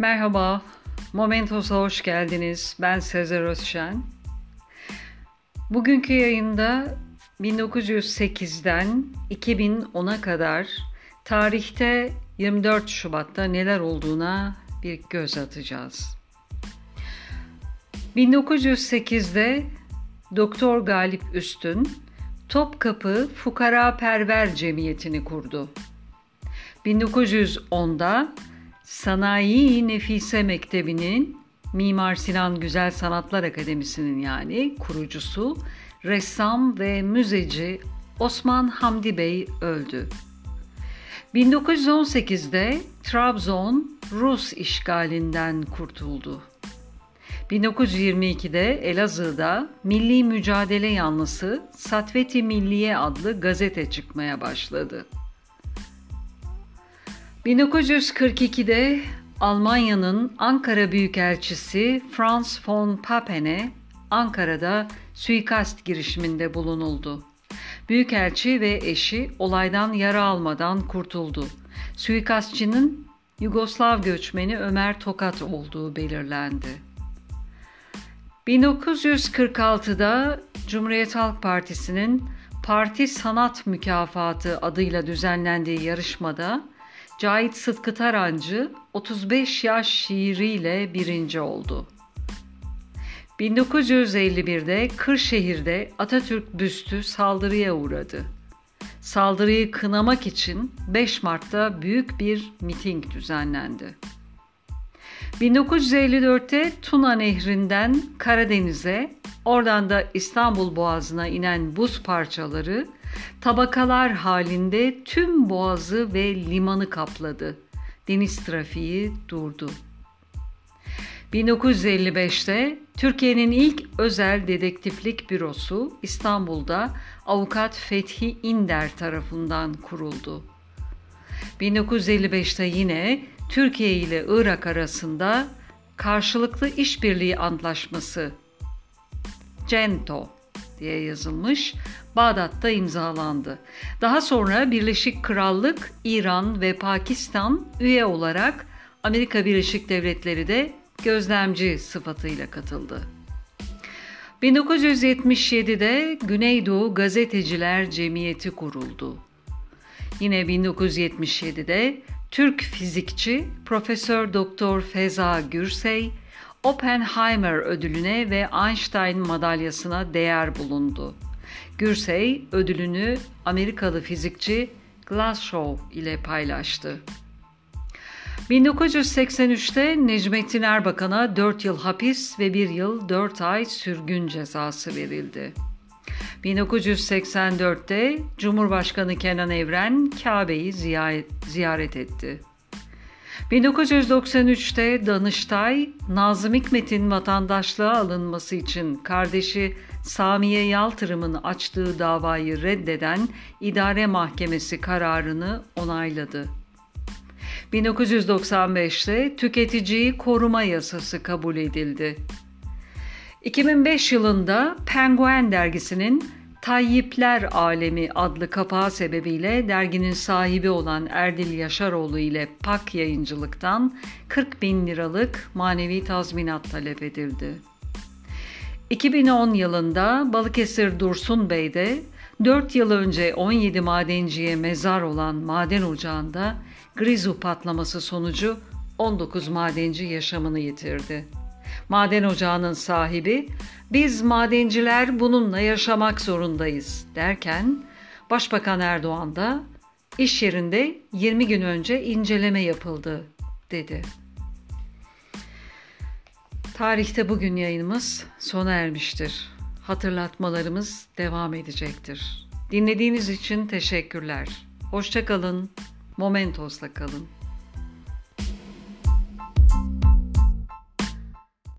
Merhaba, Momentos'a hoş geldiniz. Ben Sezer Özşen. Bugünkü yayında 1908'den 2010'a kadar tarihte 24 Şubat'ta neler olduğuna bir göz atacağız. 1908'de Doktor Galip Üstün Topkapı Fukara Perver Cemiyeti'ni kurdu. 1910'da Sanayi Nefise Mektebi'nin Mimar Sinan Güzel Sanatlar Akademisi'nin yani kurucusu, ressam ve müzeci Osman Hamdi Bey öldü. 1918'de Trabzon Rus işgalinden kurtuldu. 1922'de Elazığ'da Milli Mücadele Yanlısı Satveti Milliye adlı gazete çıkmaya başladı. 1942'de Almanya'nın Ankara Büyükelçisi Franz von Pappen'e Ankara'da suikast girişiminde bulunuldu. Büyükelçi ve eşi olaydan yara almadan kurtuldu. Suikastçının Yugoslav göçmeni Ömer Tokat olduğu belirlendi. 1946'da Cumhuriyet Halk Partisi'nin Parti Sanat Mükafatı adıyla düzenlendiği yarışmada Cahit Sıtkı Tarancı 35 yaş şiiriyle birinci oldu. 1951'de Kırşehir'de Atatürk büstü saldırıya uğradı. Saldırıyı kınamak için 5 Mart'ta büyük bir miting düzenlendi. 1954'te Tuna Nehri'nden Karadeniz'e, oradan da İstanbul Boğazı'na inen buz parçaları tabakalar halinde tüm boğazı ve limanı kapladı. Deniz trafiği durdu. 1955'te Türkiye'nin ilk özel dedektiflik bürosu İstanbul'da avukat Fethi İnder tarafından kuruldu. 1955'te yine Türkiye ile Irak arasında karşılıklı işbirliği antlaşması CENTO diye yazılmış Bağdat'ta imzalandı. Daha sonra Birleşik Krallık, İran ve Pakistan üye olarak Amerika Birleşik Devletleri de gözlemci sıfatıyla katıldı. 1977'de Güneydoğu Gazeteciler Cemiyeti kuruldu. Yine 1977'de Türk fizikçi Profesör Doktor Feza Gürsey Oppenheimer ödülüne ve Einstein madalyasına değer bulundu. Gürsey ödülünü Amerikalı fizikçi Glashow ile paylaştı. 1983'te Necmettin Erbakan'a 4 yıl hapis ve 1 yıl 4 ay sürgün cezası verildi. 1984'te Cumhurbaşkanı Kenan Evren Kabe'yi ziyaret etti. 1993'te Danıştay, Nazım Hikmet'in vatandaşlığa alınması için kardeşi Samiye Yaltırım'ın açtığı davayı reddeden idare mahkemesi kararını onayladı. 1995'te tüketiciyi koruma yasası kabul edildi. 2005 yılında Penguen dergisinin Tayyipler Alemi adlı kapağı sebebiyle derginin sahibi olan Erdil Yaşaroğlu ile PAK yayıncılıktan 40 bin liralık manevi tazminat talep edildi. 2010 yılında Balıkesir Dursun Bey'de 4 yıl önce 17 madenciye mezar olan maden ocağında grizu patlaması sonucu 19 madenci yaşamını yitirdi. Maden ocağının sahibi biz madenciler bununla yaşamak zorundayız derken Başbakan Erdoğan da iş yerinde 20 gün önce inceleme yapıldı dedi. Tarihte bugün yayınımız sona ermiştir. Hatırlatmalarımız devam edecektir. Dinlediğiniz için teşekkürler. Hoşçakalın. Momentos'la kalın.